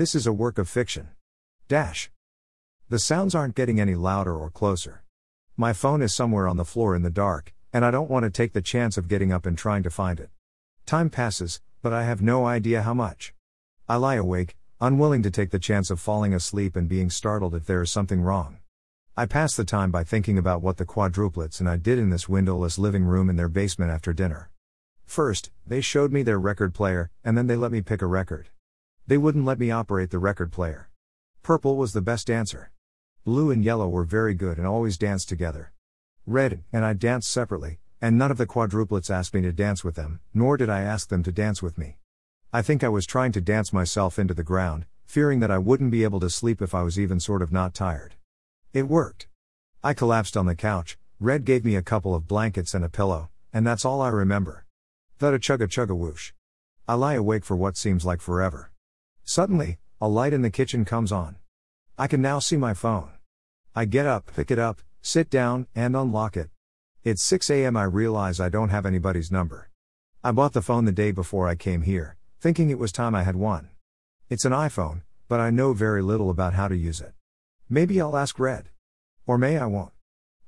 This is a work of fiction. Dash. The sounds aren't getting any louder or closer. My phone is somewhere on the floor in the dark, and I don't want to take the chance of getting up and trying to find it. Time passes, but I have no idea how much. I lie awake, unwilling to take the chance of falling asleep and being startled if there is something wrong. I pass the time by thinking about what the quadruplets and I did in this windowless living room in their basement after dinner. First, they showed me their record player, and then they let me pick a record. They wouldn't let me operate the record player. Purple was the best dancer. Blue and yellow were very good and always danced together. Red and I danced separately, and none of the quadruplets asked me to dance with them, nor did I ask them to dance with me. I think I was trying to dance myself into the ground, fearing that I wouldn't be able to sleep if I was even sort of not tired. It worked. I collapsed on the couch, Red gave me a couple of blankets and a pillow, and that's all I remember. Thud a chugga chugga whoosh. I lie awake for what seems like forever. Suddenly, a light in the kitchen comes on. I can now see my phone. I get up, pick it up, sit down, and unlock it. It's 6 a.m. I realize I don't have anybody's number. I bought the phone the day before I came here, thinking it was time I had one. It's an iPhone, but I know very little about how to use it. Maybe I'll ask Red. Or may I won't.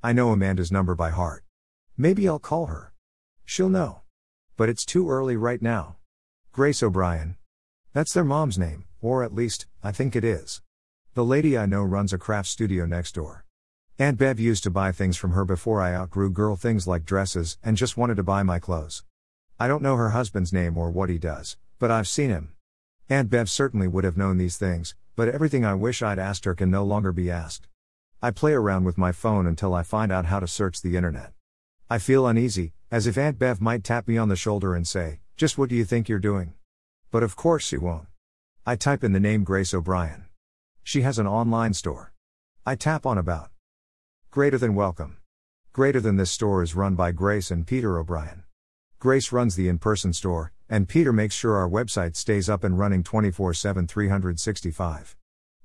I know Amanda's number by heart. Maybe I'll call her. She'll know. But it's too early right now. Grace O'Brien. That's their mom's name, or at least, I think it is. The lady I know runs a craft studio next door. Aunt Bev used to buy things from her before I outgrew girl things like dresses and just wanted to buy my clothes. I don't know her husband's name or what he does, but I've seen him. Aunt Bev certainly would have known these things, but everything I wish I'd asked her can no longer be asked. I play around with my phone until I find out how to search the internet. I feel uneasy, as if Aunt Bev might tap me on the shoulder and say, Just what do you think you're doing? But of course she won't. I type in the name Grace O'Brien. She has an online store. I tap on about. Greater than welcome. Greater than this store is run by Grace and Peter O'Brien. Grace runs the in person store, and Peter makes sure our website stays up and running 24 7 365.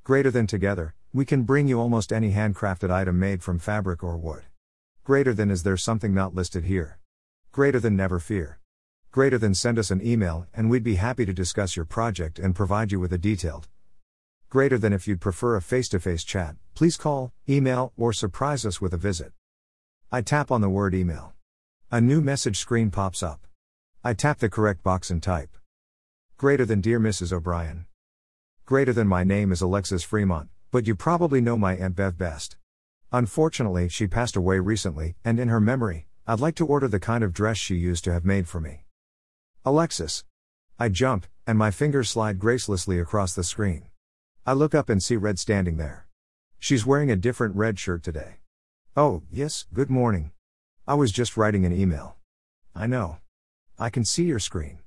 Greater than together, we can bring you almost any handcrafted item made from fabric or wood. Greater than is there something not listed here? Greater than never fear. Greater than send us an email and we'd be happy to discuss your project and provide you with a detailed, Greater than if you'd prefer a face to face chat, please call, email, or surprise us with a visit. I tap on the word email. A new message screen pops up. I tap the correct box and type. Greater than Dear Mrs. O'Brien. Greater than my name is Alexis Fremont, but you probably know my Aunt Bev best. Unfortunately, she passed away recently, and in her memory, I'd like to order the kind of dress she used to have made for me. Alexis. I jump, and my fingers slide gracelessly across the screen. I look up and see Red standing there. She's wearing a different red shirt today. Oh, yes, good morning. I was just writing an email. I know. I can see your screen.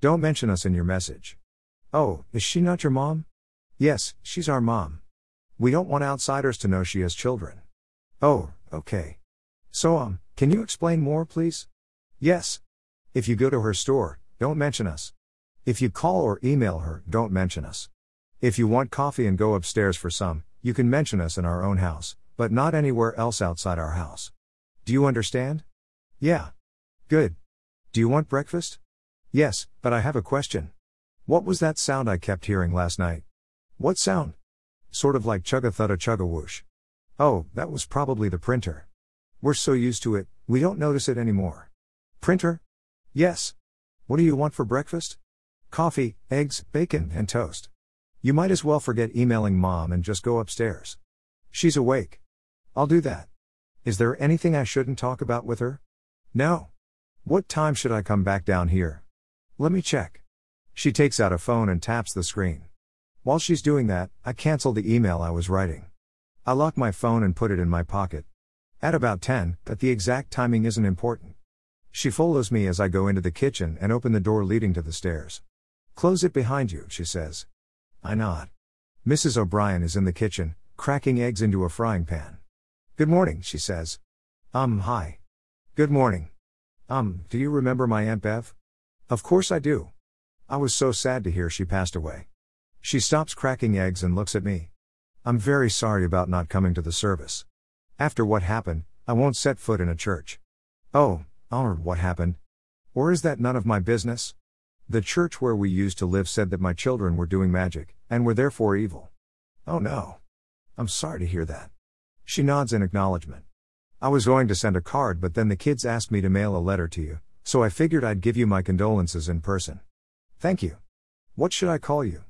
Don't mention us in your message. Oh, is she not your mom? Yes, she's our mom. We don't want outsiders to know she has children. Oh, okay. So, um, can you explain more, please? Yes. If you go to her store, don't mention us. If you call or email her, don't mention us. If you want coffee and go upstairs for some, you can mention us in our own house, but not anywhere else outside our house. Do you understand? Yeah. Good. Do you want breakfast? Yes, but I have a question. What was that sound I kept hearing last night? What sound? Sort of like chugga thudda chugga whoosh. Oh, that was probably the printer. We're so used to it, we don't notice it anymore. Printer? Yes. What do you want for breakfast? Coffee, eggs, bacon, and toast. You might as well forget emailing mom and just go upstairs. She's awake. I'll do that. Is there anything I shouldn't talk about with her? No. What time should I come back down here? Let me check. She takes out a phone and taps the screen. While she's doing that, I cancel the email I was writing. I lock my phone and put it in my pocket. At about 10, but the exact timing isn't important. She follows me as I go into the kitchen and open the door leading to the stairs. Close it behind you, she says. I nod. Mrs. O'Brien is in the kitchen, cracking eggs into a frying pan. Good morning, she says. Um, hi. Good morning. Um, do you remember my Aunt Bev? Of course I do. I was so sad to hear she passed away. She stops cracking eggs and looks at me. I'm very sorry about not coming to the service. After what happened, I won't set foot in a church. Oh, or what happened? Or is that none of my business? The church where we used to live said that my children were doing magic, and were therefore evil. Oh no. I'm sorry to hear that. She nods in acknowledgement. I was going to send a card, but then the kids asked me to mail a letter to you, so I figured I'd give you my condolences in person. Thank you. What should I call you?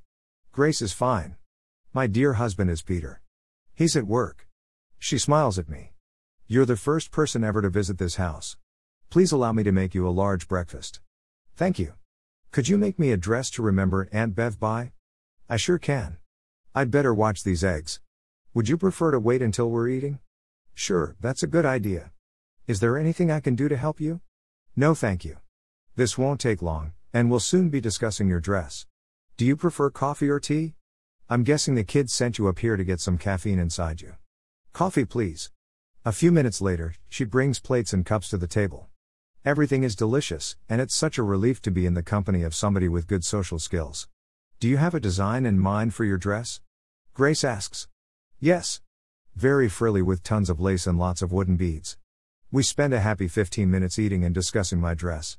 Grace is fine. My dear husband is Peter. He's at work. She smiles at me. You're the first person ever to visit this house. Please allow me to make you a large breakfast. Thank you. Could you make me a dress to remember Aunt Bev by? I sure can. I'd better watch these eggs. Would you prefer to wait until we're eating? Sure, that's a good idea. Is there anything I can do to help you? No, thank you. This won't take long, and we'll soon be discussing your dress. Do you prefer coffee or tea? I'm guessing the kids sent you up here to get some caffeine inside you. Coffee, please. A few minutes later, she brings plates and cups to the table. Everything is delicious, and it's such a relief to be in the company of somebody with good social skills. Do you have a design in mind for your dress? Grace asks. Yes. Very frilly with tons of lace and lots of wooden beads. We spend a happy 15 minutes eating and discussing my dress.